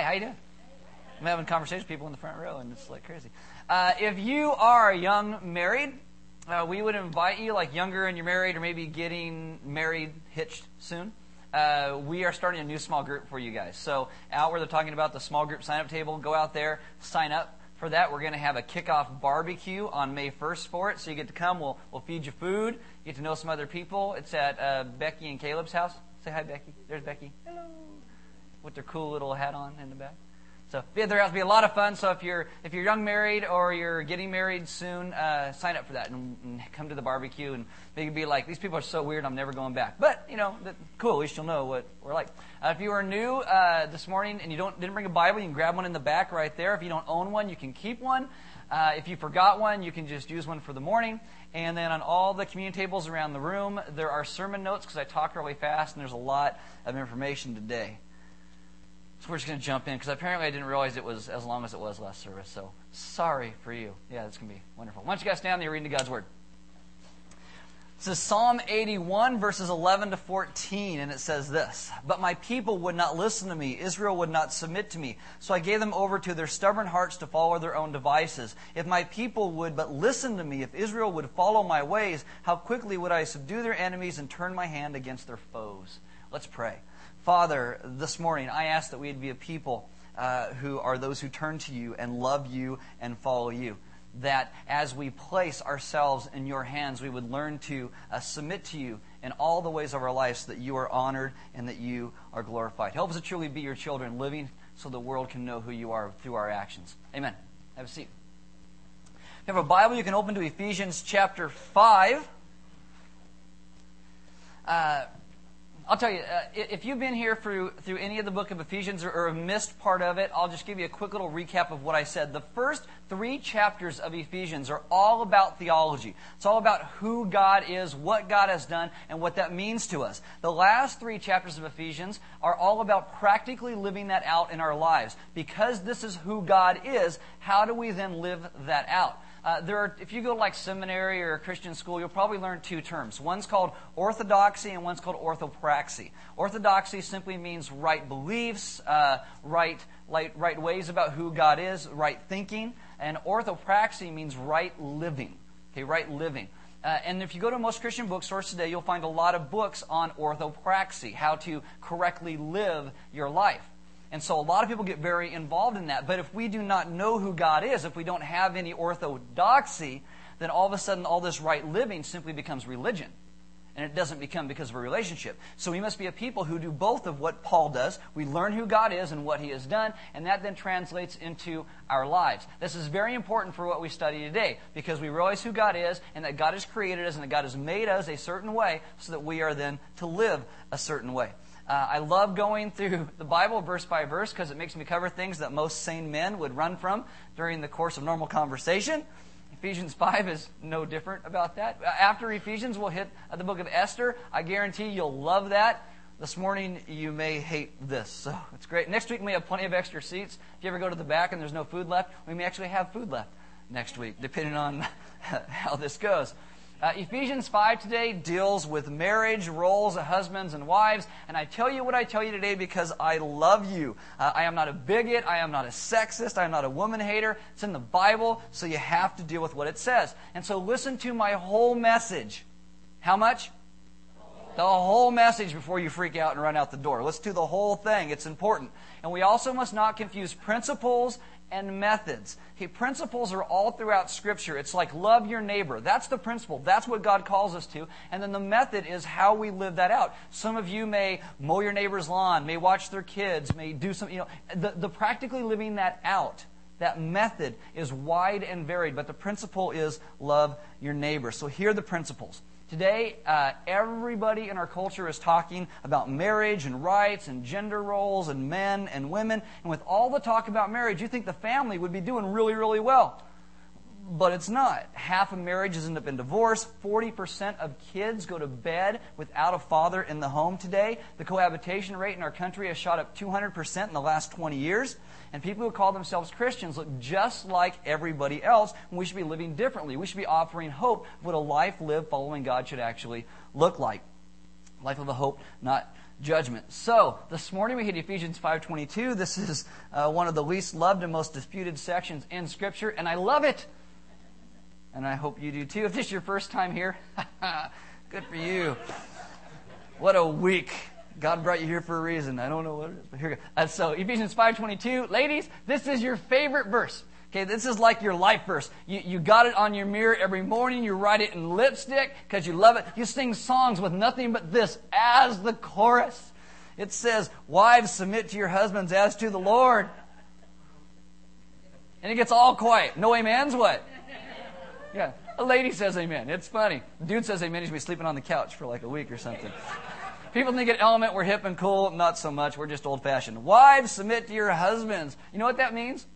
Hi, how you doing? I'm having conversations with people in the front row, and it's like crazy. Uh, if you are young married, uh, we would invite you, like younger and you're married, or maybe getting married, hitched soon. Uh, we are starting a new small group for you guys. So out where they're talking about the small group sign up table, go out there, sign up for that. We're going to have a kickoff barbecue on May 1st for it. So you get to come. We'll, we'll feed you food. You get to know some other people. It's at uh, Becky and Caleb's house. Say hi, Becky. There's Becky. Hello. With their cool little hat on in the back. So yeah, there has to be a lot of fun. So if you're if you're young married or you're getting married soon, uh, sign up for that and, and, come to the barbecue and maybe be like, these people are so weird, I'm never going back. But you know, that, cool. At least you'll know what we're like. Uh, if you are new uh, this morning and you don't didn't bring a Bible, you can grab one in the back right there. If you don't own one, you can keep one. Uh, if you forgot one, you can just use one for the morning. And then on all the communion tables around the room, there are sermon notes because I talk really fast and there's a lot of information today. So we're just going to jump in because apparently I didn't realize it was as long as it was last service. So sorry for you. Yeah, it's going to be wonderful. Why don't you guys stand there and read God's Word? This is Psalm 81, verses 11 to 14, and it says this But my people would not listen to me, Israel would not submit to me. So I gave them over to their stubborn hearts to follow their own devices. If my people would but listen to me, if Israel would follow my ways, how quickly would I subdue their enemies and turn my hand against their foes? Let's pray. Father, this morning I ask that we'd be a people uh, who are those who turn to you and love you and follow you. That as we place ourselves in your hands, we would learn to uh, submit to you in all the ways of our lives so that you are honored and that you are glorified. Help us to truly be your children, living so the world can know who you are through our actions. Amen. Have a seat. If you have a Bible, you can open to Ephesians chapter 5. Uh, I'll tell you, uh, if you've been here through, through any of the book of Ephesians or, or missed part of it, I'll just give you a quick little recap of what I said. The first three chapters of Ephesians are all about theology. It's all about who God is, what God has done, and what that means to us. The last three chapters of Ephesians are all about practically living that out in our lives. Because this is who God is, how do we then live that out? Uh, there are, if you go to like seminary or a Christian school, you'll probably learn two terms. One's called orthodoxy and one's called orthopraxy. Orthodoxy simply means right beliefs, uh, right, right, right ways about who God is, right thinking. And orthopraxy means right living. Okay, right living. Uh, and if you go to most Christian bookstores today, you'll find a lot of books on orthopraxy, how to correctly live your life. And so a lot of people get very involved in that. But if we do not know who God is, if we don't have any orthodoxy, then all of a sudden all this right living simply becomes religion. And it doesn't become because of a relationship. So we must be a people who do both of what Paul does. We learn who God is and what he has done, and that then translates into our lives. This is very important for what we study today because we realize who God is and that God has created us and that God has made us a certain way so that we are then to live a certain way. Uh, I love going through the Bible verse by verse because it makes me cover things that most sane men would run from during the course of normal conversation. Ephesians 5 is no different about that. After Ephesians, we'll hit the book of Esther. I guarantee you'll love that. This morning, you may hate this. So it's great. Next week, we have plenty of extra seats. If you ever go to the back and there's no food left, we may actually have food left next week, depending on how this goes. Uh, Ephesians 5 today deals with marriage, roles of husbands and wives. And I tell you what I tell you today because I love you. Uh, I am not a bigot. I am not a sexist. I am not a woman hater. It's in the Bible, so you have to deal with what it says. And so listen to my whole message. How much? The whole message before you freak out and run out the door. Let's do the whole thing. It's important. And we also must not confuse principles and methods. Okay, principles are all throughout Scripture. It's like love your neighbor. That's the principle. That's what God calls us to. And then the method is how we live that out. Some of you may mow your neighbor's lawn, may watch their kids, may do some, you know, the, the practically living that out. That method is wide and varied, but the principle is love your neighbor. So here are the principles. Today, uh, everybody in our culture is talking about marriage and rights and gender roles and men and women. And with all the talk about marriage, you think the family would be doing really, really well. But it's not. Half of marriages end up in divorce. 40% of kids go to bed without a father in the home today. The cohabitation rate in our country has shot up 200% in the last 20 years. And people who call themselves Christians look just like everybody else, and we should be living differently. We should be offering hope of what a life lived following God should actually look like. Life of a hope, not judgment. So, this morning we hit Ephesians 5.22. This is uh, one of the least loved and most disputed sections in Scripture, and I love it. And I hope you do too. If this is your first time here, good for you. What a week. God brought you here for a reason. I don't know what it is, but here we go. Uh, so, Ephesians 5.22. Ladies, this is your favorite verse. Okay, this is like your life verse. You, you got it on your mirror every morning. You write it in lipstick because you love it. You sing songs with nothing but this as the chorus. It says, Wives, submit to your husbands as to the Lord. And it gets all quiet. No amens, what? Yeah. A lady says amen. It's funny. dude says amen. He's going be sleeping on the couch for like a week or something. People think at Element we're hip and cool. Not so much. We're just old fashioned. Wives, submit to your husbands. You know what that means?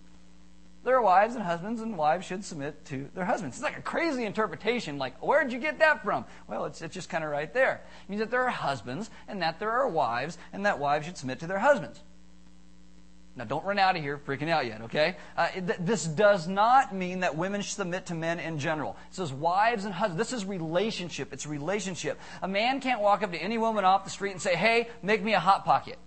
There are wives and husbands, and wives should submit to their husbands. It's like a crazy interpretation. Like, where'd you get that from? Well, it's, it's just kind of right there. It means that there are husbands, and that there are wives, and that wives should submit to their husbands. Now, don't run out of here freaking out yet, okay? Uh, th- this does not mean that women submit to men in general. It says wives and husbands. This is relationship. It's relationship. A man can't walk up to any woman off the street and say, hey, make me a hot pocket.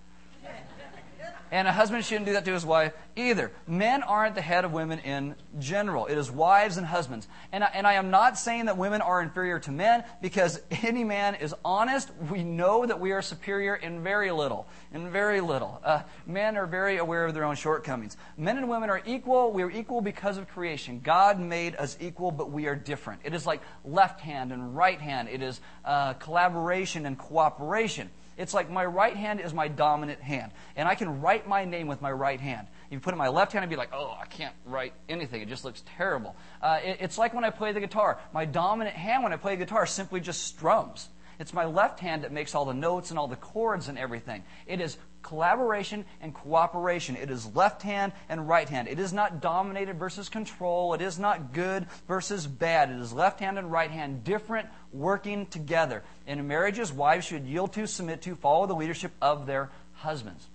And a husband shouldn't do that to his wife either. Men aren't the head of women in general. It is wives and husbands. And I, and I am not saying that women are inferior to men because any man is honest. We know that we are superior in very little. In very little. Uh, men are very aware of their own shortcomings. Men and women are equal. We are equal because of creation. God made us equal, but we are different. It is like left hand and right hand. It is uh, collaboration and cooperation. It's like my right hand is my dominant hand, and I can write my name with my right hand. You put it in my left hand and be like, oh, I can't write anything. It just looks terrible. Uh, it, it's like when I play the guitar. My dominant hand when I play guitar simply just strums. It's my left hand that makes all the notes and all the chords and everything. It is collaboration and cooperation. It is left hand and right hand. It is not dominated versus control. It is not good versus bad. It is left hand and right hand, different, working together. In marriages, wives should yield to, submit to, follow the leadership of their husbands.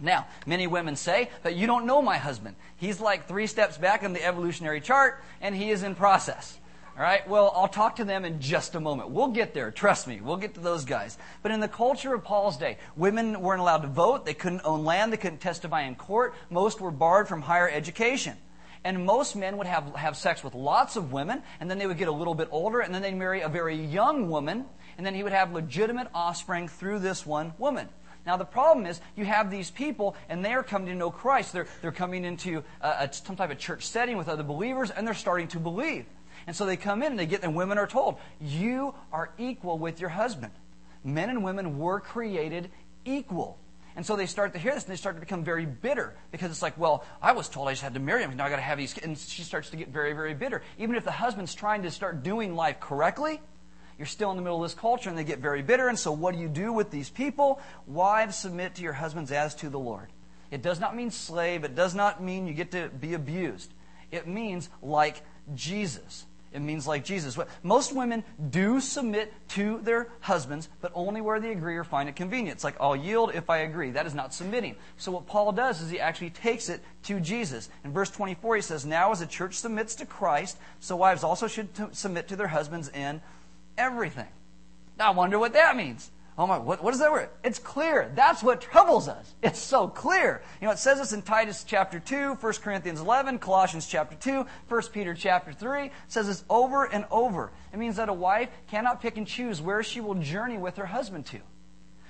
Now, many women say that you don't know my husband. He's like three steps back in the evolutionary chart, and he is in process. All right, well, I'll talk to them in just a moment. We'll get there. Trust me. We'll get to those guys. But in the culture of Paul's day, women weren't allowed to vote. They couldn't own land. They couldn't testify in court. Most were barred from higher education. And most men would have, have sex with lots of women, and then they would get a little bit older, and then they'd marry a very young woman, and then he would have legitimate offspring through this one woman. Now, the problem is you have these people, and they are coming to know Christ. They're, they're coming into a, a, some type of church setting with other believers, and they're starting to believe. And so they come in and they get, and women are told, you are equal with your husband. Men and women were created equal. And so they start to hear this and they start to become very bitter because it's like, well, I was told I just had to marry him. Now I got to have these kids. And she starts to get very, very bitter. Even if the husband's trying to start doing life correctly, you're still in the middle of this culture and they get very bitter. And so what do you do with these people? Wives, submit to your husbands as to the Lord. It does not mean slave. It does not mean you get to be abused. It means like Jesus. It means like Jesus. Most women do submit to their husbands, but only where they agree or find it convenient. It's like, I'll yield if I agree. That is not submitting. So what Paul does is he actually takes it to Jesus. In verse 24, he says, Now as the church submits to Christ, so wives also should submit to their husbands in everything. Now I wonder what that means. Oh my, what, what is that word? It's clear. That's what troubles us. It's so clear. You know, it says this in Titus chapter 2, 1 Corinthians 11, Colossians chapter 2, 1 Peter chapter 3. It says this over and over. It means that a wife cannot pick and choose where she will journey with her husband to.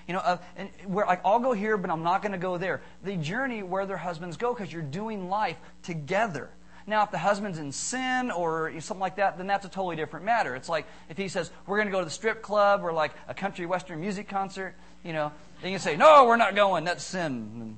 You know, uh, and where like I'll go here, but I'm not going to go there. They journey where their husbands go because you're doing life together. Now, if the husband's in sin or something like that, then that's a totally different matter. It's like if he says, we're going to go to the strip club or like a country western music concert, you know, then you say, no, we're not going. That's sin.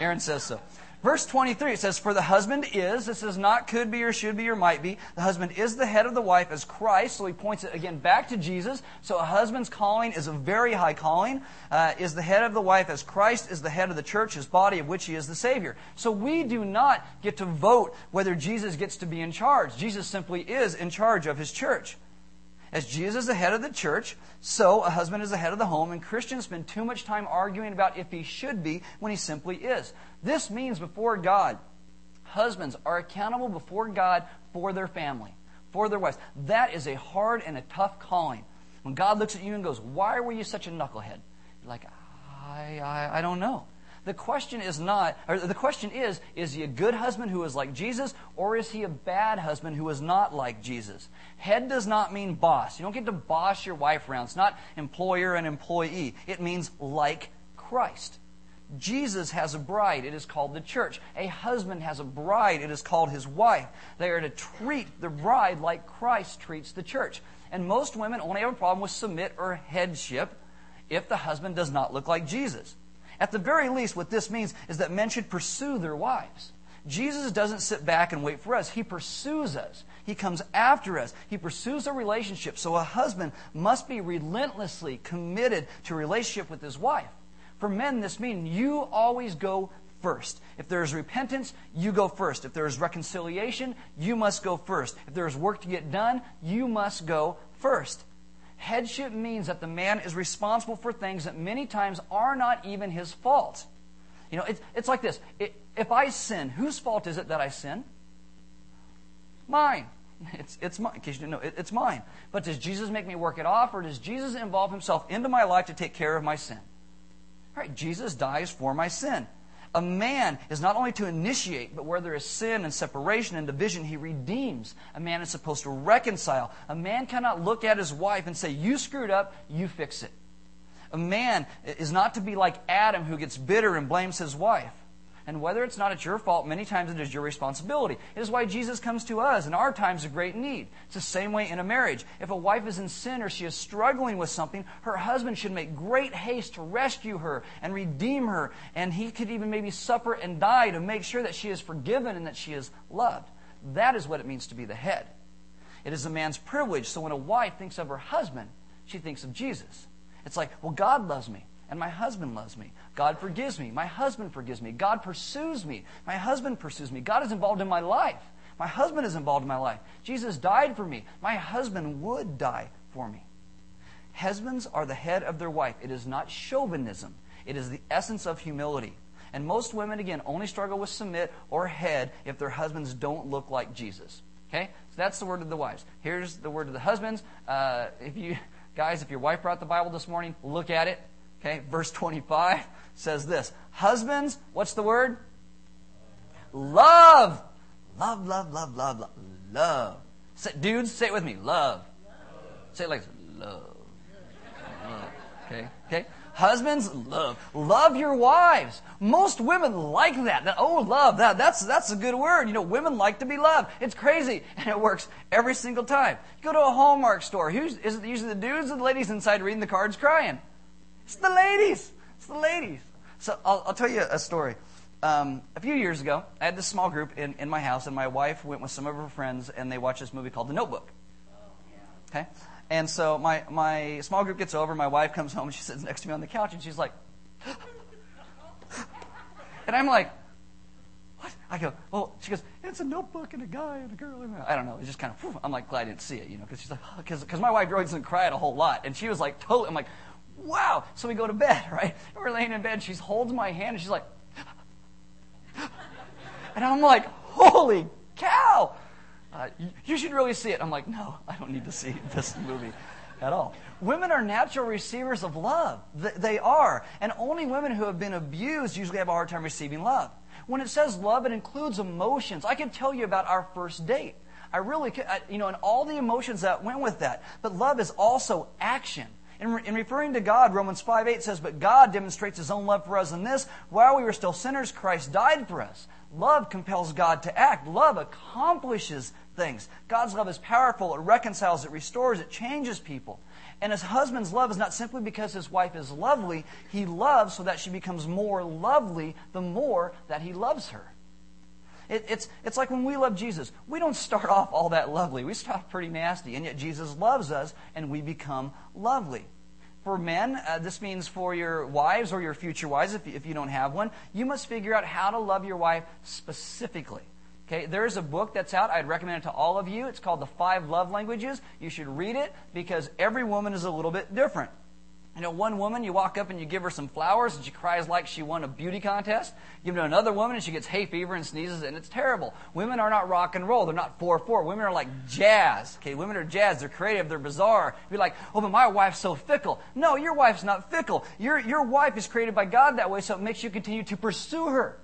Aaron says so. Verse 23, it says, For the husband is, this is not could be or should be or might be. The husband is the head of the wife as Christ. So he points it again back to Jesus. So a husband's calling is a very high calling. Uh, is the head of the wife as Christ is the head of the church, his body, of which he is the Savior. So we do not get to vote whether Jesus gets to be in charge. Jesus simply is in charge of his church. As Jesus is the head of the church, so a husband is the head of the home, and Christians spend too much time arguing about if he should be when he simply is. This means before God, husbands are accountable before God for their family, for their wives. That is a hard and a tough calling. When God looks at you and goes, Why were you such a knucklehead? You're Like, I, I, I don't know. The question is not, or the question is, is he a good husband who is like Jesus, or is he a bad husband who is not like Jesus? Head does not mean boss. You don't get to boss your wife around. It's not employer and employee. It means like Christ. Jesus has a bride. It is called the church. A husband has a bride. It is called his wife. They are to treat the bride like Christ treats the church. And most women only have a problem with submit or headship if the husband does not look like Jesus. At the very least, what this means is that men should pursue their wives. Jesus doesn't sit back and wait for us. He pursues us. He comes after us. He pursues a relationship. So a husband must be relentlessly committed to a relationship with his wife. For men, this means you always go first. If there is repentance, you go first. If there is reconciliation, you must go first. If there is work to get done, you must go first. Headship means that the man is responsible for things that many times are not even his fault. You know, it's, it's like this. It, if I sin, whose fault is it that I sin? Mine. It's, it's mine. In case you didn't know, it, it's mine. But does Jesus make me work it off, or does Jesus involve himself into my life to take care of my sin? All right, Jesus dies for my sin. A man is not only to initiate, but where there is sin and separation and division, he redeems. A man is supposed to reconcile. A man cannot look at his wife and say, You screwed up, you fix it. A man is not to be like Adam who gets bitter and blames his wife. And whether it's not at your fault, many times it is your responsibility. It is why Jesus comes to us in our times of great need. It's the same way in a marriage. If a wife is in sin or she is struggling with something, her husband should make great haste to rescue her and redeem her. And he could even maybe suffer and die to make sure that she is forgiven and that she is loved. That is what it means to be the head. It is a man's privilege. So when a wife thinks of her husband, she thinks of Jesus. It's like, well, God loves me and my husband loves me. God forgives me. My husband forgives me. God pursues me. My husband pursues me. God is involved in my life. My husband is involved in my life. Jesus died for me. My husband would die for me. Husbands are the head of their wife. It is not chauvinism, it is the essence of humility. And most women, again, only struggle with submit or head if their husbands don't look like Jesus. Okay? So that's the word of the wives. Here's the word of the husbands. Uh, if you guys, if your wife brought the Bible this morning, look at it. Okay, verse 25 says this Husbands, what's the word? Love. Love, love, love, love, love. Love. Say, dudes, say it with me. Love. love. Say it like love. love. Okay, okay. Husbands, love. Love your wives. Most women like that. that. Oh, love. That, that's, that's a good word. You know, women like to be loved. It's crazy. And it works every single time. You go to a Hallmark store. Who's, is it usually the dudes or the ladies inside reading the cards crying? It's the ladies. It's the ladies. So I'll, I'll tell you a story. Um, a few years ago, I had this small group in, in my house, and my wife went with some of her friends, and they watched this movie called The Notebook. Okay? And so my, my small group gets over, my wife comes home, and she sits next to me on the couch, and she's like, and I'm like, what? I go, well, she goes, it's a notebook and a guy and a girl. And I don't know. It's just kind of. I'm like, glad I didn't see it, you know, because she's like, because oh, my wife really doesn't cry at a whole lot. And she was like, totally, I'm like, wow. So we go to bed, right? And we're laying in bed. She holds my hand and she's like, and I'm like, holy cow. Uh, you should really see it. I'm like, no, I don't need to see this movie at all. Women are natural receivers of love. They are. And only women who have been abused usually have a hard time receiving love. When it says love, it includes emotions. I can tell you about our first date. I really, you know, and all the emotions that went with that. But love is also action. In, re- in referring to God, Romans 5 8 says, But God demonstrates his own love for us in this while we were still sinners, Christ died for us. Love compels God to act. Love accomplishes things. God's love is powerful. It reconciles, it restores, it changes people. And his husband's love is not simply because his wife is lovely. He loves so that she becomes more lovely the more that he loves her. It, it's, it's like when we love Jesus. We don't start off all that lovely. We start off pretty nasty, and yet Jesus loves us, and we become lovely. For men, uh, this means for your wives or your future wives, if if you don't have one, you must figure out how to love your wife specifically. Okay, there's a book that's out. I'd recommend it to all of you. It's called The Five Love Languages. You should read it because every woman is a little bit different. You know, one woman, you walk up and you give her some flowers and she cries like she won a beauty contest. You to another woman and she gets hay fever and sneezes and it's terrible. Women are not rock and roll. They're not 4-4. Women are like jazz. Okay, women are jazz. They're creative. They're bizarre. You're like, oh, but my wife's so fickle. No, your wife's not fickle. Your, your wife is created by God that way so it makes you continue to pursue her.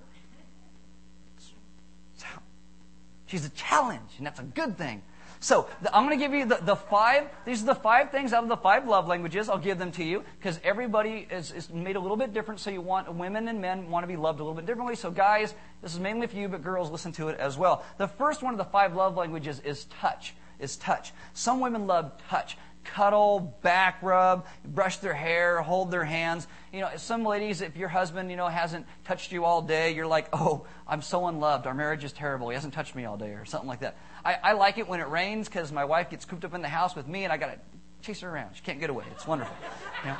She's a challenge and that's a good thing. So the, I'm going to give you the, the five. These are the five things out of the five love languages. I'll give them to you because everybody is, is made a little bit different. So you want women and men want to be loved a little bit differently. So guys, this is mainly for you, but girls listen to it as well. The first one of the five love languages is touch. Is touch. Some women love touch cuddle, back rub, brush their hair, hold their hands. You know, some ladies, if your husband, you know, hasn't touched you all day, you're like, oh, I'm so unloved. Our marriage is terrible. He hasn't touched me all day, or something like that. I, I like it when it rains because my wife gets cooped up in the house with me and I got to chase her around. She can't get away. It's wonderful. You know?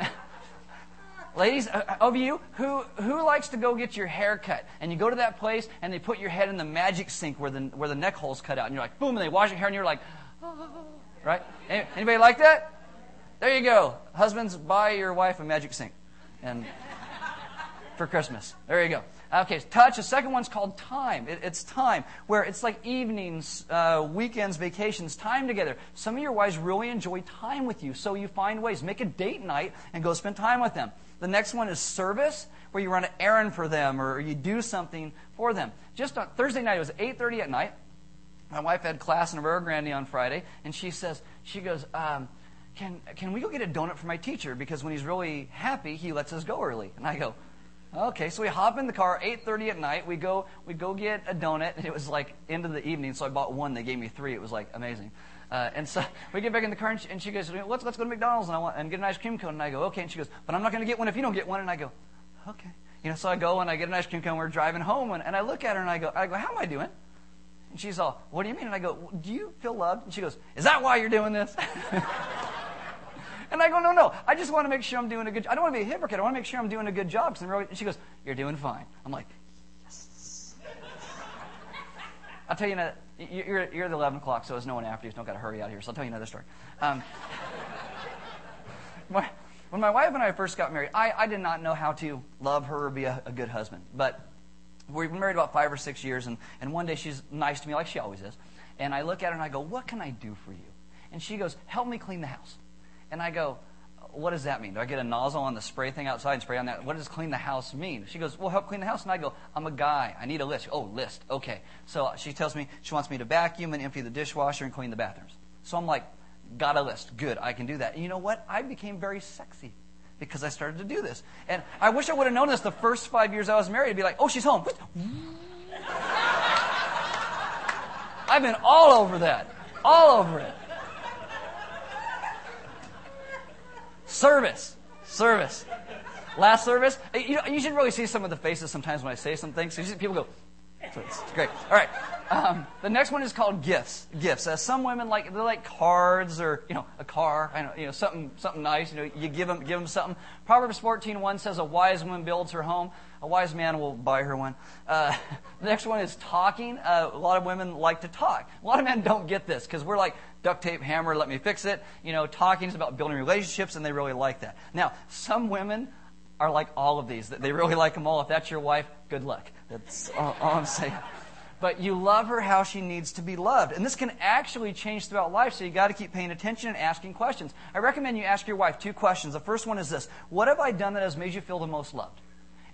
Ladies, uh, uh, of you, who, who likes to go get your hair cut? And you go to that place and they put your head in the magic sink where the, where the neck hole's cut out. And you're like, boom, and they wash your hair and you're like, oh. right? Anybody like that? There you go. Husbands, buy your wife a magic sink. And for Christmas. There you go. Okay, touch. The second one's called time. It, it's time, where it's like evenings, uh, weekends, vacations, time together. Some of your wives really enjoy time with you, so you find ways. Make a date night and go spend time with them. The next one is service, where you run an errand for them or you do something for them. Just on Thursday night, it was 8.30 at night. My wife had class in Rio Grande on Friday, and she says, she goes, um, can, can we go get a donut for my teacher? Because when he's really happy, he lets us go early. And I go, Okay, so we hop in the car, 8.30 at night. We go, we go get a donut. And it was like end of the evening, so I bought one. They gave me three. It was like amazing. Uh, and so we get back in the car, and she, and she goes, let's, let's go to McDonald's and, I want, and get an ice cream cone. And I go, okay. And she goes, but I'm not going to get one if you don't get one. And I go, okay. You know, so I go and I get an ice cream cone. We're driving home, and, and I look at her and I go, I go, how am I doing? And she's all, what do you mean? And I go, do you feel loved? And she goes, is that why you're doing this? And I go, no, no. I just want to make sure I'm doing a good job. I don't want to be a hypocrite. I want to make sure I'm doing a good job. And she goes, you're doing fine. I'm like, yes. I'll tell you, another, you're, you're the 11 o'clock, so there's no one after you. So don't got to hurry out here. So I'll tell you another story. Um, when my wife and I first got married, I, I did not know how to love her or be a, a good husband. But we've been married about five or six years, and, and one day she's nice to me, like she always is. And I look at her and I go, What can I do for you? And she goes, Help me clean the house. And I go, what does that mean? Do I get a nozzle on the spray thing outside and spray on that? What does clean the house mean? She goes, well, help clean the house. And I go, I'm a guy. I need a list. Oh, list. Okay. So she tells me she wants me to vacuum and empty the dishwasher and clean the bathrooms. So I'm like, got a list. Good. I can do that. And you know what? I became very sexy because I started to do this. And I wish I would have known this the first five years I was married. I'd be like, oh, she's home. I've been all over that. All over it. Service. Service. Last service. You know, you should really see some of the faces sometimes when I say some things. So people go, so it's great. All right. Um, the next one is called gifts. Gifts. Uh, some women like they like cards or you know a car. I know you know something something nice. You know you give them give them something. Proverbs fourteen one says a wise woman builds her home. A wise man will buy her one. Uh, the next one is talking. Uh, a lot of women like to talk. A lot of men don't get this because we're like duct tape, hammer, let me fix it. You know, talking is about building relationships, and they really like that. Now, some women are like all of these. They really like them all. If that's your wife, good luck. That's all, all I'm saying. But you love her how she needs to be loved. And this can actually change throughout life, so you got to keep paying attention and asking questions. I recommend you ask your wife two questions. The first one is this What have I done that has made you feel the most loved?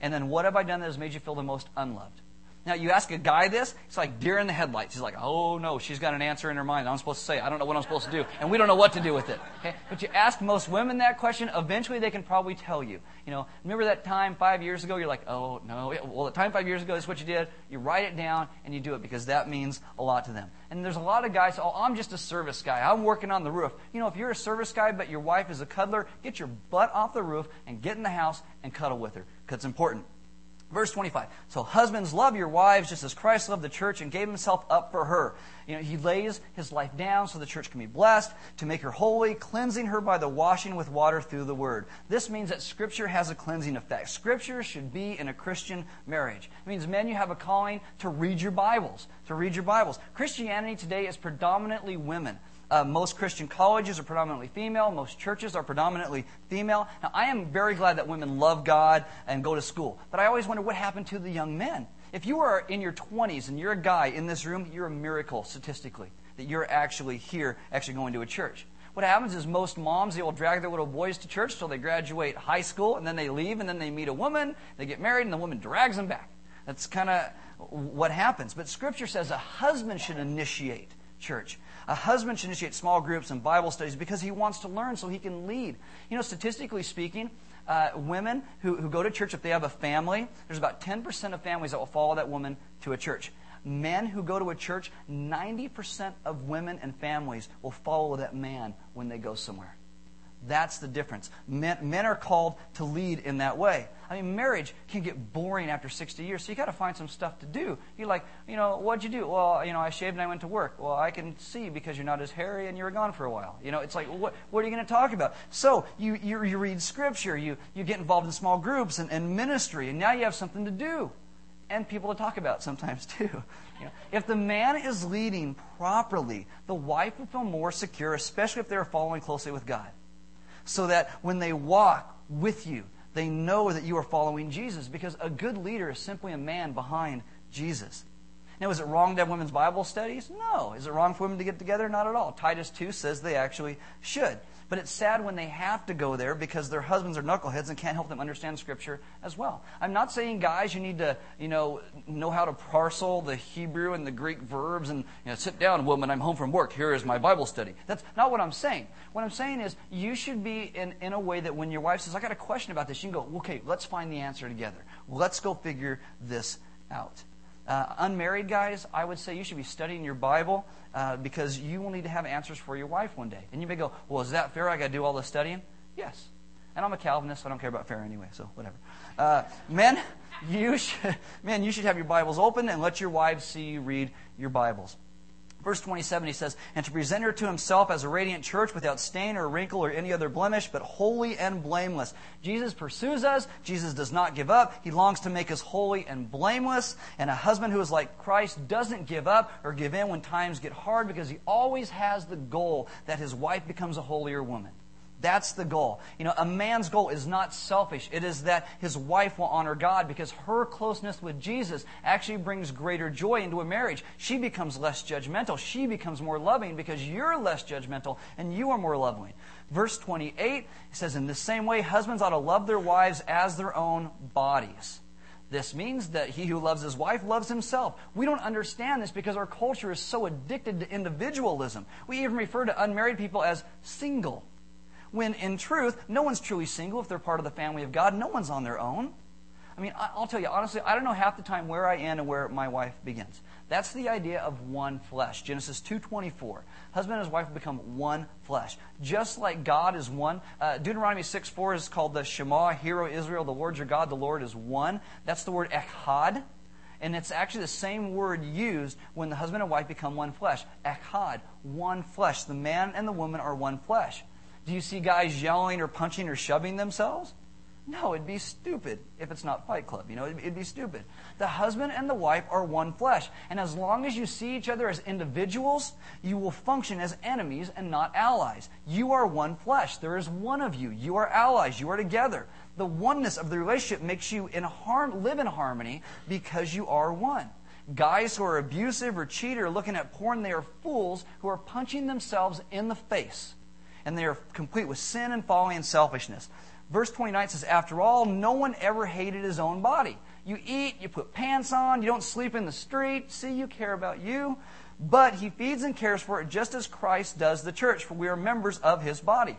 And then what have I done that has made you feel the most unloved? Now, you ask a guy this, it's like deer in the headlights. He's like, oh no, she's got an answer in her mind. I'm supposed to say, I don't know what I'm supposed to do. And we don't know what to do with it. Okay? But you ask most women that question, eventually they can probably tell you. You know, remember that time five years ago? You're like, oh no. Well, the time five years ago is what you did. You write it down and you do it because that means a lot to them. And there's a lot of guys, oh, I'm just a service guy. I'm working on the roof. You know, if you're a service guy but your wife is a cuddler, get your butt off the roof and get in the house and cuddle with her because it's important. Verse 25. So husbands, love your wives just as Christ loved the church and gave himself up for her. You know, he lays his life down so the church can be blessed, to make her holy, cleansing her by the washing with water through the word. This means that scripture has a cleansing effect. Scripture should be in a Christian marriage. It means men, you have a calling to read your Bibles, to read your Bibles. Christianity today is predominantly women. Uh, most Christian colleges are predominantly female. Most churches are predominantly female. Now, I am very glad that women love God and go to school. But I always wonder what happened to the young men. If you are in your 20s and you're a guy in this room, you're a miracle statistically that you're actually here, actually going to a church. What happens is most moms, they will drag their little boys to church till they graduate high school, and then they leave, and then they meet a woman, they get married, and the woman drags them back. That's kind of what happens. But Scripture says a husband should initiate church. A husband should initiate small groups and Bible studies because he wants to learn so he can lead. You know, statistically speaking, uh, women who, who go to church, if they have a family, there's about 10% of families that will follow that woman to a church. Men who go to a church, 90% of women and families will follow that man when they go somewhere. That's the difference. Men, men are called to lead in that way. I mean, marriage can get boring after 60 years, so you got to find some stuff to do. You're like, you know, what'd you do? Well, you know, I shaved and I went to work. Well, I can see because you're not as hairy and you were gone for a while. You know, it's like, what, what are you going to talk about? So you, you, you read scripture, you, you get involved in small groups and, and ministry, and now you have something to do and people to talk about sometimes too. You know, if the man is leading properly, the wife will feel more secure, especially if they're following closely with God so that when they walk with you, they know that you are following Jesus because a good leader is simply a man behind Jesus. Now, is it wrong to have women's Bible studies? No. Is it wrong for women to get together? Not at all. Titus 2 says they actually should. But it's sad when they have to go there because their husbands are knuckleheads and can't help them understand Scripture as well. I'm not saying, guys, you need to, you know, know how to parcel the Hebrew and the Greek verbs and you know, sit down, woman, I'm home from work. Here is my Bible study. That's not what I'm saying. What I'm saying is you should be in, in a way that when your wife says, I got a question about this, you can go, okay, let's find the answer together. Let's go figure this out. Uh, unmarried guys, I would say you should be studying your Bible uh, because you will need to have answers for your wife one day. And you may go, well, is that fair? I got to do all this studying? Yes. And I'm a Calvinist, so I don't care about fair anyway, so whatever. Uh, men, you should, men, you should have your Bibles open and let your wives see you read your Bibles. Verse 27, he says, And to present her to himself as a radiant church without stain or wrinkle or any other blemish, but holy and blameless. Jesus pursues us. Jesus does not give up. He longs to make us holy and blameless. And a husband who is like Christ doesn't give up or give in when times get hard because he always has the goal that his wife becomes a holier woman. That's the goal. You know, a man's goal is not selfish. It is that his wife will honor God because her closeness with Jesus actually brings greater joy into a marriage. She becomes less judgmental. She becomes more loving because you're less judgmental and you are more loving. Verse 28 says, In the same way, husbands ought to love their wives as their own bodies. This means that he who loves his wife loves himself. We don't understand this because our culture is so addicted to individualism. We even refer to unmarried people as single when in truth, no one's truly single if they're part of the family of God. No one's on their own. I mean, I'll tell you honestly, I don't know half the time where I end and where my wife begins. That's the idea of one flesh. Genesis 2:24. Husband and his wife become one flesh. Just like God is one. Uh, Deuteronomy 6:4 is called the Shema, Hear, Israel, the Lord your God, the Lord is one. That's the word echad. And it's actually the same word used when the husband and wife become one flesh. Echad, one flesh. The man and the woman are one flesh. Do you see guys yelling or punching or shoving themselves? No, it'd be stupid if it's not Fight Club. You know, it'd, it'd, be stupid. The husband and the wife are one flesh. And as long as you see each other as individuals, you will function as enemies and not allies. You are one flesh. There is one of you. You are allies. You are together. The oneness of the relationship makes you in harm, live in harmony because you are one. Guys who are abusive or cheat or looking at porn, they are fools who are punching themselves in the face and they are complete with sin and folly and selfishness. Verse 29 says, After all, no one ever hated his own body. You eat, you put pants on, you don't sleep in the street. See, you care about you. But he feeds and cares for it just as Christ does the church, for we are members of his body.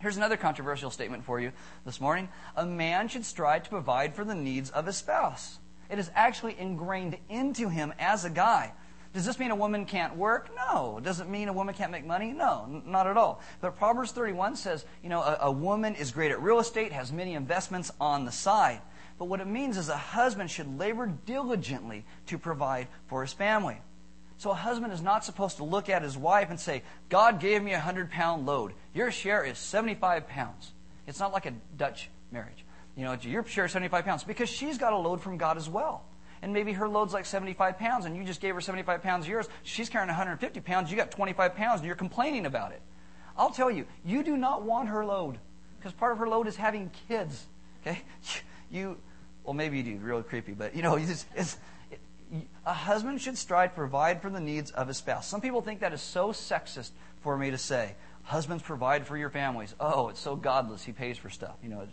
Here's another controversial statement for you this morning. A man should strive to provide for the needs of his spouse. It is actually ingrained into him as a guy. Does this mean a woman can't work? No. Does it mean a woman can't make money? No, n- not at all. But Proverbs 31 says, you know, a, a woman is great at real estate, has many investments on the side. But what it means is a husband should labor diligently to provide for his family. So a husband is not supposed to look at his wife and say, God gave me a 100 pound load. Your share is 75 pounds. It's not like a Dutch marriage. You know, your share is 75 pounds because she's got a load from God as well. And maybe her load's like 75 pounds, and you just gave her 75 pounds of yours. She's carrying 150 pounds. You got 25 pounds, and you're complaining about it. I'll tell you, you do not want her load because part of her load is having kids. Okay, you, well, maybe you do, real creepy, but you know, it's, it's, it, a husband should strive to provide for the needs of his spouse. Some people think that is so sexist for me to say. Husbands provide for your families. Oh, it's so godless. He pays for stuff. You know,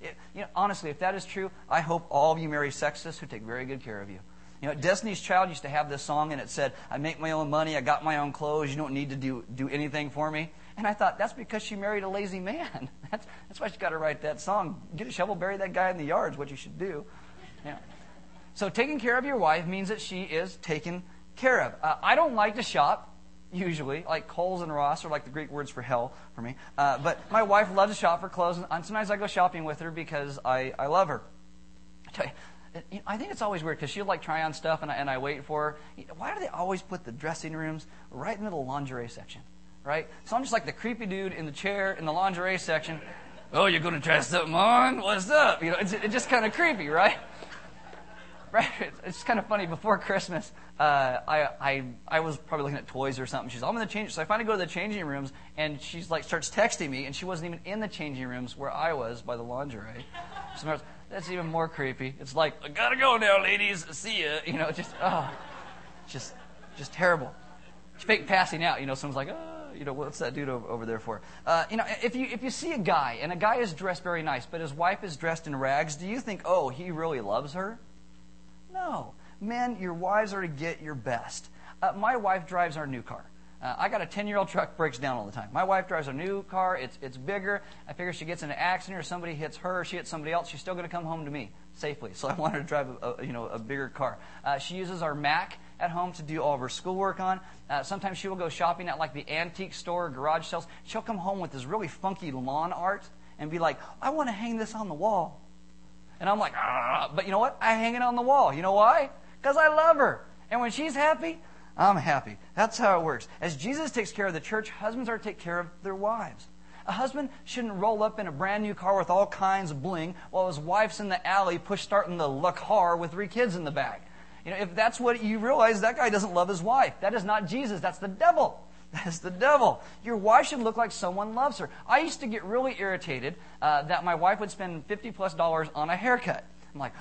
it, you know, honestly, if that is true, I hope all of you marry sexists who take very good care of you. You know, Destiny's Child used to have this song, and it said, "I make my own money. I got my own clothes. You don't need to do do anything for me." And I thought that's because she married a lazy man. That's that's why she got to write that song. Get a shovel, bury that guy in the yard is what you should do. Yeah. So taking care of your wife means that she is taken care of. Uh, I don't like to shop usually. Like Kohl's and Ross are like the Greek words for hell for me. Uh, but my wife loves to shop for clothes, and sometimes I go shopping with her because I, I love her. I tell you, I think it's always weird because she'll like try on stuff and I, and I wait for her. Why do they always put the dressing rooms right in the lingerie section? Right? So I'm just like the creepy dude in the chair in the lingerie section. Oh, you're going to try something on? What's up? You know, it's, it's just kind of creepy, right? Right? It's, kind of funny. Before Christmas, uh, I, I, I was probably looking at toys or something. She's, I'm in the change. So I finally go to the changing rooms, and she's like, starts texting me, and she wasn't even in the changing rooms where I was by the lingerie. So that's even more creepy. It's like, I gotta go now, ladies. See ya. You know, just, oh, just, just terrible. Fake passing out. You know, someone's like, oh you know, what's that dude over, there for? Uh, you know, if you if you see a guy and a guy is dressed very nice, but his wife is dressed in rags, do you think, oh, he really loves her? No. Men, your wives are to get your best. Uh, my wife drives our new car. Uh, I got a 10 year old truck, breaks down all the time. My wife drives a new car. It's, it's bigger. I figure she gets in an accident or somebody hits her, she hits somebody else, she's still going to come home to me safely. So I want her to drive a, a you know, a bigger car. Uh, she uses our Mac at home to do all of her schoolwork on. Uh, sometimes she will go shopping at like the antique store or garage sales. She'll come home with this really funky lawn art and be like, I want to hang this on the wall. And I'm like, ah, but you know what? I hang it on the wall. You know why? Because I love her. And when she's happy, I'm happy. That's how it works. As Jesus takes care of the church, husbands are to take care of their wives. A husband shouldn't roll up in a brand new car with all kinds of bling while his wife's in the alley push starting the car with three kids in the back. You know, if that's what you realize, that guy doesn't love his wife. That is not Jesus. That's the devil. That's the devil. Your wife should look like someone loves her. I used to get really irritated uh, that my wife would spend 50 plus dollars on a haircut. I'm like,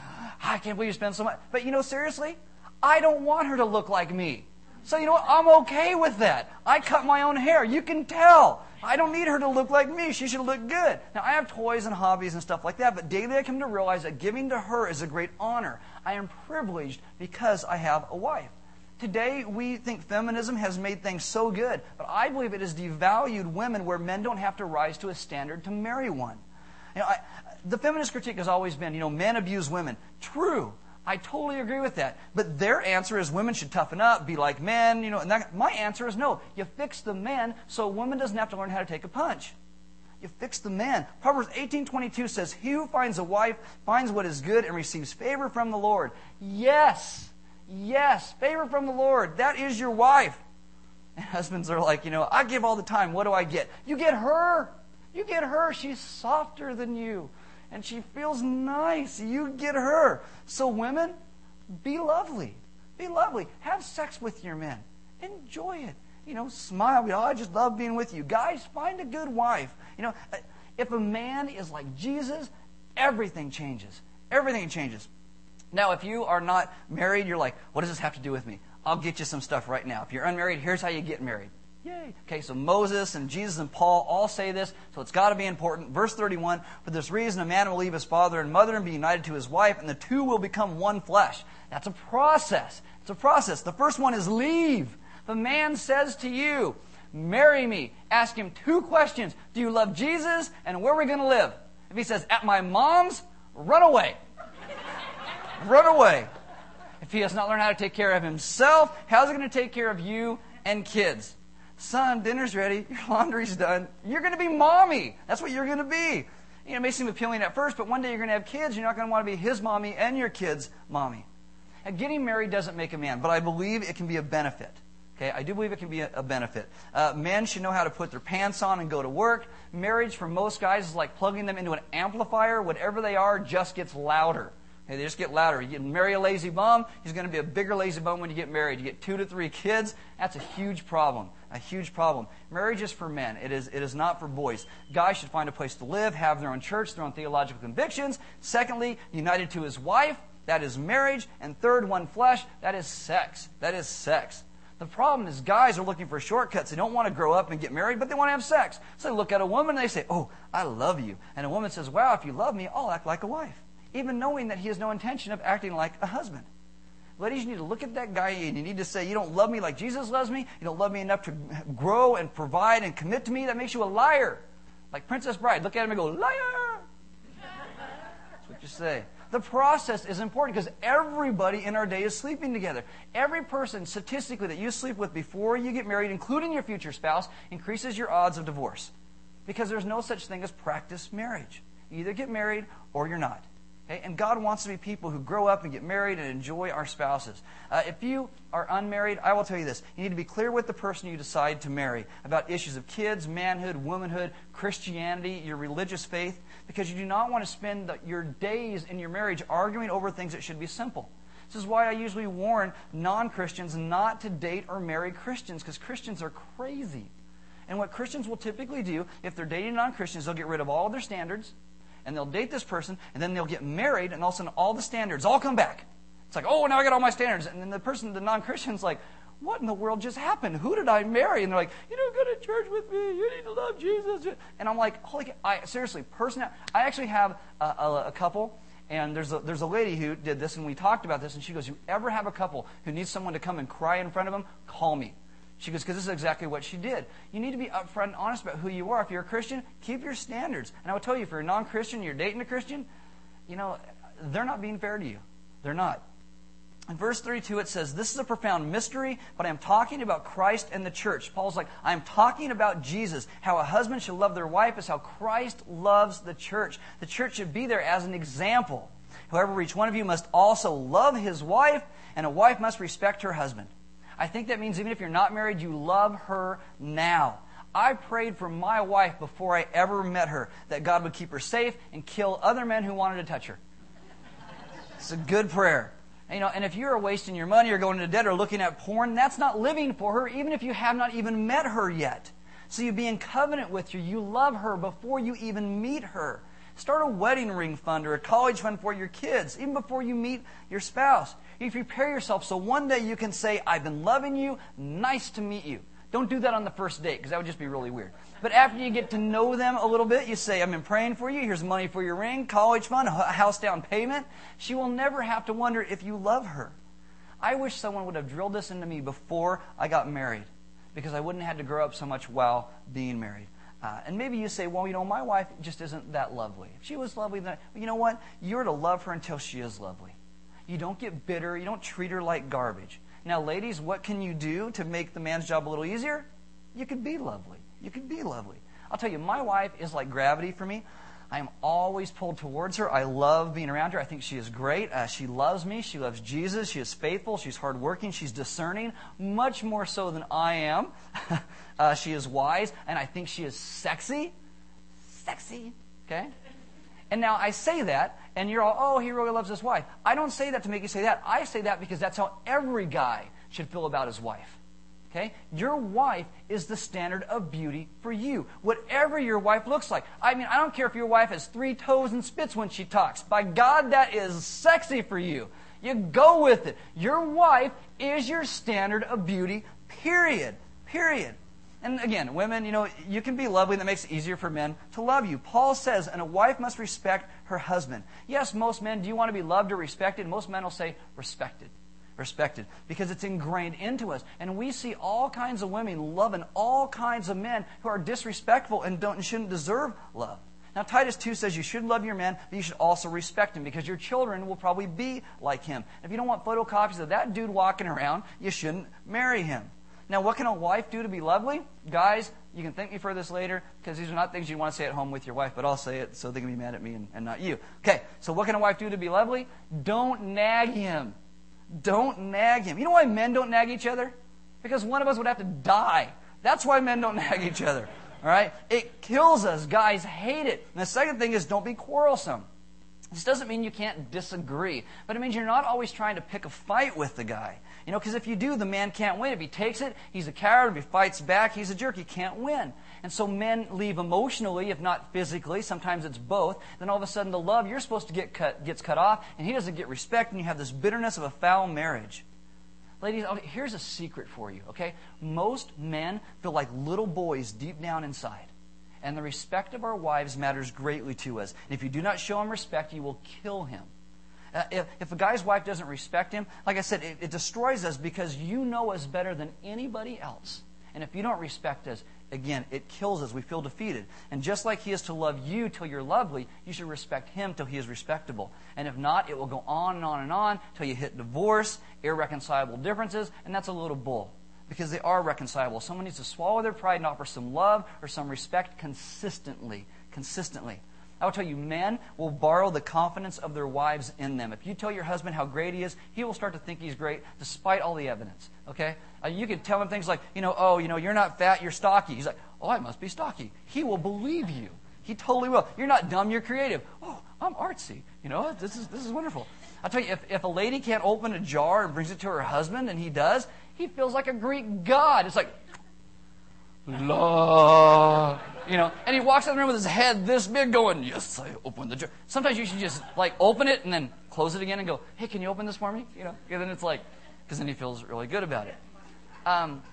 I can't believe you spend so much. But you know, seriously, I don't want her to look like me. So you know what? I'm okay with that. I cut my own hair. You can tell. I don't need her to look like me. She should look good. Now, I have toys and hobbies and stuff like that, but daily I come to realize that giving to her is a great honor. I am privileged because I have a wife. Today, we think feminism has made things so good, but I believe it has devalued women where men don't have to rise to a standard to marry one. You know, I, the feminist critique has always been, you know, men abuse women. True. I totally agree with that. But their answer is women should toughen up, be like men, you know, and that, my answer is no. You fix the men so a woman doesn't have to learn how to take a punch. You fix the man. Proverbs 18:22 says, "He who finds a wife finds what is good and receives favor from the Lord." Yes. Yes, favor from the Lord. That is your wife. And husbands are like, you know, I give all the time. What do I get? You get her. You get her. She's softer than you. And she feels nice. You get her. So, women, be lovely. Be lovely. Have sex with your men. Enjoy it. You know, smile. You know, I just love being with you. Guys, find a good wife. You know, if a man is like Jesus, everything changes. Everything changes. Now, if you are not married, you're like, what does this have to do with me? I'll get you some stuff right now. If you're unmarried, here's how you get married. Yay. Okay, so Moses and Jesus and Paul all say this, so it's got to be important. Verse 31 For this reason, a man will leave his father and mother and be united to his wife, and the two will become one flesh. That's a process. It's a process. The first one is leave. The man says to you, Marry me. Ask him two questions Do you love Jesus, and where are we going to live? If he says, At my mom's, run away. Run away. If he has not learned how to take care of himself, how's he going to take care of you and kids? Son, dinner's ready. Your laundry's done. You're going to be mommy. That's what you're going to be. You know, it may seem appealing at first, but one day you're going to have kids. You're not going to want to be his mommy and your kids' mommy. And getting married doesn't make a man, but I believe it can be a benefit. Okay, I do believe it can be a, benefit. Uh, men should know how to put their pants on and go to work. Marriage for most guys is like plugging them into an amplifier. Whatever they are just gets louder. Hey, they just get louder. You marry a lazy bum, he's going to be a bigger lazy bum when you get married. You get two to three kids, that's a huge problem. A huge problem. Marriage is for men. It is, it is not for boys. Guys should find a place to live, have their own church, their own theological convictions. Secondly, united to his wife, that is marriage. And third, one flesh, that is sex. That is sex. The problem is guys are looking for shortcuts. They don't want to grow up and get married, but they want to have sex. So they look at a woman and they say, Oh, I love you. And a woman says, Wow, if you love me, I'll act like a wife. Even knowing that he has no intention of acting like a husband. Ladies, you need to look at that guy and you need to say, You don't love me like Jesus loves me. You don't love me enough to grow and provide and commit to me. That makes you a liar. Like Princess Bride. Look at him and go, Liar! That's what you say. The process is important because everybody in our day is sleeping together. Every person, statistically, that you sleep with before you get married, including your future spouse, increases your odds of divorce. Because there's no such thing as practice marriage. You either get married or you're not. Okay? And God wants to be people who grow up and get married and enjoy our spouses. Uh, if you are unmarried, I will tell you this. You need to be clear with the person you decide to marry about issues of kids, manhood, womanhood, Christianity, your religious faith, because you do not want to spend the, your days in your marriage arguing over things that should be simple. This is why I usually warn non Christians not to date or marry Christians, because Christians are crazy. And what Christians will typically do, if they're dating non Christians, they'll get rid of all their standards, and they'll date this person, and then they'll get married, and all of a sudden all the standards all come back. It's like, oh, now I got all my standards. And then the person, the non Christian's like, what in the world just happened? Who did I marry? And they're like, you don't go to church with me. You need to love Jesus. And I'm like, holy, I seriously, person, I actually have a, a, a couple. And there's a, there's a lady who did this, and we talked about this, and she goes, You ever have a couple who needs someone to come and cry in front of them? Call me. She goes, because this is exactly what she did. You need to be upfront and honest about who you are. If you're a Christian, keep your standards. And I will tell you, if you're a non Christian, you're dating a Christian, you know, they're not being fair to you. They're not. In verse 32, it says, This is a profound mystery, but I am talking about Christ and the church. Paul's like, I am talking about Jesus. How a husband should love their wife is how Christ loves the church. The church should be there as an example. However, each one of you must also love his wife, and a wife must respect her husband. I think that means even if you're not married, you love her now. I prayed for my wife before I ever met her that God would keep her safe and kill other men who wanted to touch her. It's a good prayer. You know, and if you're wasting your money or going into debt or looking at porn, that's not living for her, even if you have not even met her yet. So you be in covenant with her. You love her before you even meet her. Start a wedding ring fund or a college fund for your kids, even before you meet your spouse. You prepare yourself so one day you can say, I've been loving you, nice to meet you. Don't do that on the first date because that would just be really weird. But after you get to know them a little bit, you say, I've been praying for you. Here's money for your ring, college fund, a house down payment. She will never have to wonder if you love her. I wish someone would have drilled this into me before I got married because I wouldn't have had to grow up so much while being married. Uh, and maybe you say, well, you know, my wife just isn't that lovely. If she was lovely, then, you know what? You're to love her until she is lovely. You don't get bitter. You don't treat her like garbage. Now, ladies, what can you do to make the man's job a little easier? You could be lovely. You could be lovely. I'll tell you, my wife is like gravity for me. I am always pulled towards her. I love being around her. I think she is great. Uh, she loves me. She loves Jesus. She is faithful. She's hardworking. She's discerning, much more so than I am. uh, she is wise, and I think she is sexy. Sexy, okay? And now I say that, and you're all, oh, he really loves his wife. I don't say that to make you say that. I say that because that's how every guy should feel about his wife. Okay? Your wife is the standard of beauty for you. Whatever your wife looks like. I mean, I don't care if your wife has three toes and spits when she talks. By God, that is sexy for you. You go with it. Your wife is your standard of beauty, period. Period. And again, women, you know, you can be lovely, that makes it easier for men to love you. Paul says, and a wife must respect her husband. Yes, most men, do you want to be loved or respected? Most men will say, respected. Respected. Because it's ingrained into us. And we see all kinds of women loving all kinds of men who are disrespectful and don't and shouldn't deserve love. Now, Titus 2 says you should love your man, but you should also respect him because your children will probably be like him. If you don't want photocopies of that dude walking around, you shouldn't marry him. Now, what can a wife do to be lovely? Guys, you can thank me for this later because these are not things you want to say at home with your wife, but I'll say it so they can be mad at me and, and not you. Okay, so what can a wife do to be lovely? Don't nag him. Don't nag him. You know why men don't nag each other? Because one of us would have to die. That's why men don't nag each other. All right? It kills us. Guys hate it. And the second thing is don't be quarrelsome. This doesn't mean you can't disagree, but it means you're not always trying to pick a fight with the guy. You know, because if you do, the man can't win. If he takes it, he's a coward. If he fights back, he's a jerk. He can't win. And so men leave emotionally, if not physically. Sometimes it's both. Then all of a sudden, the love you're supposed to get cut gets cut off, and he doesn't get respect, and you have this bitterness of a foul marriage. Ladies, here's a secret for you, okay? Most men feel like little boys deep down inside and the respect of our wives matters greatly to us. And if you do not show him respect, you will kill him. Uh, if, if a guy's wife doesn't respect him, like I said, it, it destroys us because you know us better than anybody else. And if you don't respect us, again, it kills us. We feel defeated. And just like he is to love you till you're lovely, you should respect him till he is respectable. And if not, it will go on and on and on till you hit divorce, irreconcilable differences, and that's a little bull because they are reconcilable. Someone needs to swallow their pride and offer some love or some respect consistently. Consistently. I will tell you, men will borrow the confidence of their wives in them. If you tell your husband how great he is, he will start to think he's great despite all the evidence. Okay? Uh, you can tell him things like, you know, oh, you know, you're not fat, you're stocky. He's like, oh, I must be stocky. He will believe you. He totally will. You're not dumb, you're creative. Oh, I'm artsy. You know, this is, this is wonderful. I'll tell you, if, if a lady can't open a jar and brings it to her husband and he does, he feels like a Greek god. It's like, la, you know, and he walks out the room with his head this big going, yes, I opened the jar. Sometimes you should just like open it and then close it again and go, hey, can you open this for me? You know, and then it's like, because then he feels really good about it. Um,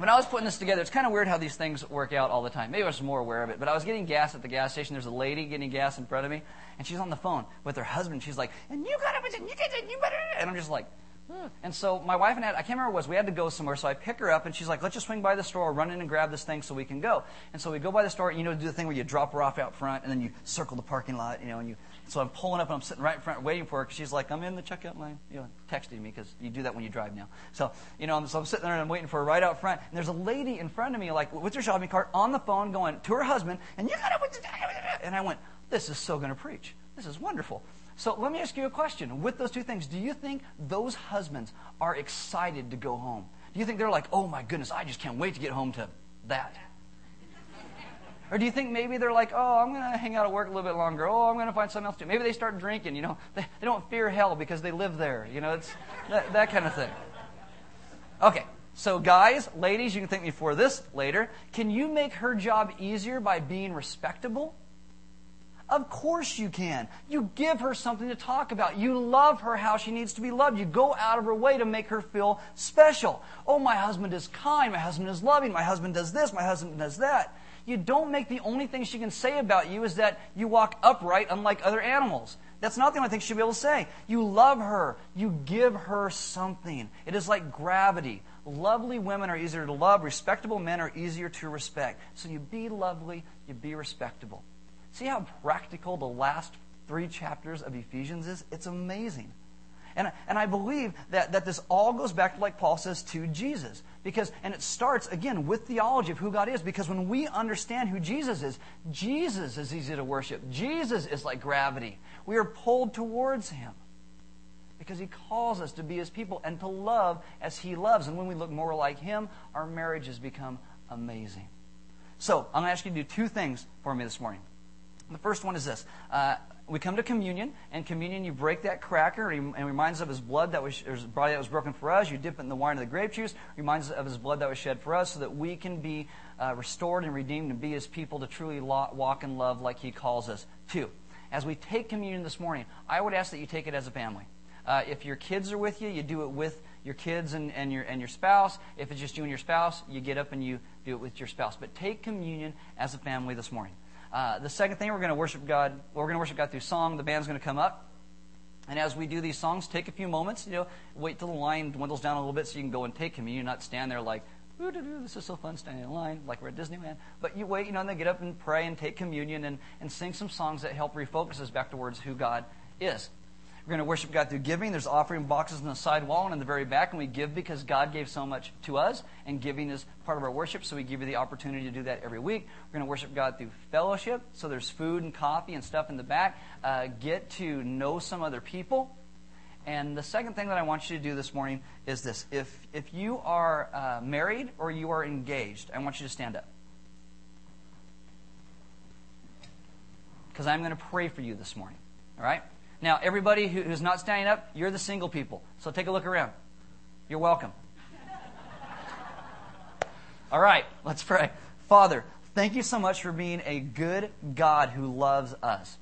when I was putting this together, it's kind of weird how these things work out all the time. Maybe I was more aware of it, but I was getting gas at the gas station. There's a lady getting gas in front of me, and she's on the phone with her husband. She's like, and you got to, you got to, you better, and I'm just like, hmm. and so my wife and I, I can't remember what it was, we had to go somewhere, so I pick her up and she's like, let's just swing by the store, run in and grab this thing so we can go. And so we go by the store, and you know, do the thing where you drop her off out front and then you circle the parking lot, you know, and you, so I'm pulling up and I'm sitting right in front waiting for her because she's like, I'm in the checkout line, you know, texting me because you do that when you drive now. So, you know, so I'm sitting there and I'm waiting for her right out front. And there's a lady in front of me, like, with her shopping cart on the phone going to her husband, and you gotta, and I went, this is so going to preach. This is wonderful. So let me ask you a question. With those two things, do you think those husbands are excited to go home? Do you think they're like, oh my goodness, I just can't wait to get home to that? Or do you think maybe they're like, oh, I'm going to hang out at work a little bit longer. Oh, I'm going to find something else to do. Maybe they start drinking, you know. They, they don't fear hell because they live there. You know, it's that, that kind of thing. Okay, so guys, ladies, you can thank me for this later. Can you make her job easier by being respectable? Of course you can. You give her something to talk about. You love her how she needs to be loved. You go out of her way to make her feel special. Oh, my husband is kind. My husband is loving. My husband does this. My husband does that. You don't make the only thing she can say about you is that you walk upright unlike other animals. That's not the only thing she'll be able to say. You love her. You give her something. It is like gravity. Lovely women are easier to love. Respectable men are easier to respect. So you be lovely. You be respectable. See how practical the last three chapters of Ephesians is? It's amazing. And, and I believe that, that this all goes back like Paul says, to Jesus. Because, and it starts, again, with theology of who God is. Because when we understand who Jesus is, Jesus is easy to worship. Jesus is like gravity. We are pulled towards Him. Because He calls us to be His people and to love as He loves. And when we look more like Him, our marriages become amazing. So, I'm going to ask you to do two things for me this morning. The first one is this. Uh, we come to communion, and communion, you break that cracker, and reminds us of his blood that was, his body that was broken for us. You dip it in the wine of the grape juice, reminds us of his blood that was shed for us, so that we can be uh, restored and redeemed and be his people to truly walk in love like he calls us to. As we take communion this morning, I would ask that you take it as a family. Uh, if your kids are with you, you do it with your kids and, and, your, and your spouse. If it's just you and your spouse, you get up and you do it with your spouse. But take communion as a family this morning. Uh, the second thing, we're going to worship God. We're going to worship God through song. The band's going to come up. And as we do these songs, take a few moments. You know, wait till the line dwindles down a little bit so you can go and take communion, not stand there like, this is so fun standing in line like we're at Disneyland. But you wait, you know, and then get up and pray and take communion and, and sing some songs that help refocus us back towards who God is. We're going to worship God through giving. There's offering boxes on the side wall and in the very back, and we give because God gave so much to us, and giving is part of our worship, so we give you the opportunity to do that every week. We're going to worship God through fellowship, so there's food and coffee and stuff in the back. Uh, get to know some other people. And the second thing that I want you to do this morning is this. If, if you are uh, married or you are engaged, I want you to stand up. Because I'm going to pray for you this morning. All right? Now, everybody who, who's not standing up, you're the single people. So take a look around. You're welcome. All right, let's pray. Father, thank you so much for being a good God who loves us.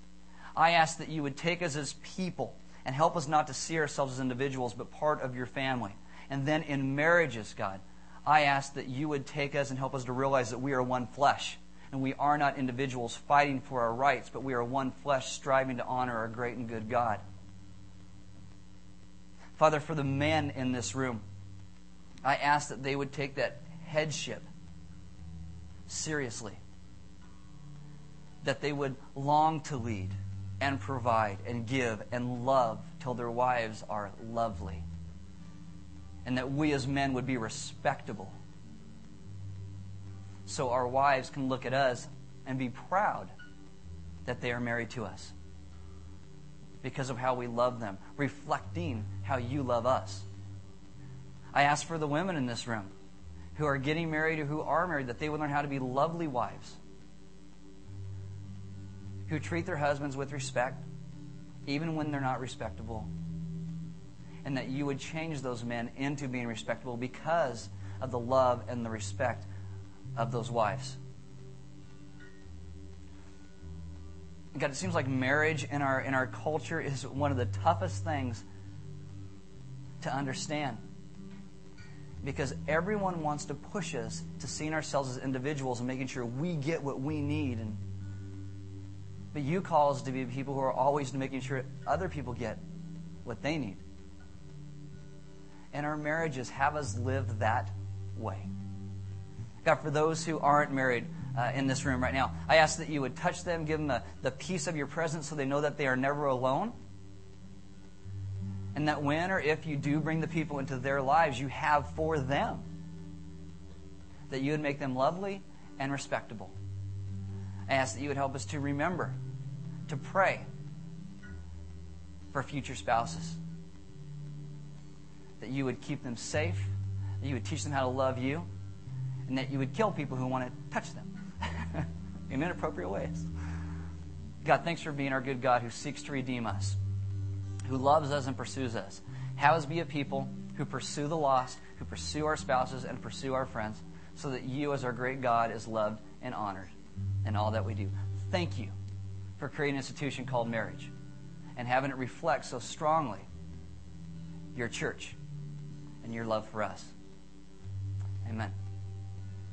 I ask that you would take us as people and help us not to see ourselves as individuals, but part of your family. And then in marriages, God, I ask that you would take us and help us to realize that we are one flesh. And we are not individuals fighting for our rights, but we are one flesh striving to honor our great and good God. Father, for the men in this room, I ask that they would take that headship seriously. That they would long to lead and provide and give and love till their wives are lovely. And that we as men would be respectable. So our wives can look at us and be proud that they are married to us because of how we love them, reflecting how you love us. I ask for the women in this room who are getting married or who are married that they would learn how to be lovely wives who treat their husbands with respect, even when they're not respectable. And that you would change those men into being respectable because of the love and the respect of those wives. God, it seems like marriage in our in our culture is one of the toughest things to understand. Because everyone wants to push us to seeing ourselves as individuals and making sure we get what we need and but you call us to be people who are always making sure other people get what they need. And our marriages have us live that way. God, for those who aren't married uh, in this room right now, I ask that you would touch them, give them the, the peace of your presence so they know that they are never alone. And that when or if you do bring the people into their lives, you have for them. That you would make them lovely and respectable. I ask that you would help us to remember to pray for future spouses. That you would keep them safe, that you would teach them how to love you, and that you would kill people who want to touch them in inappropriate ways. God, thanks for being our good God who seeks to redeem us, who loves us and pursues us. Have us be a people who pursue the lost, who pursue our spouses, and pursue our friends, so that you, as our great God, is loved and honored in all that we do. Thank you for creating an institution called marriage and having it reflect so strongly your church and your love for us. Amen.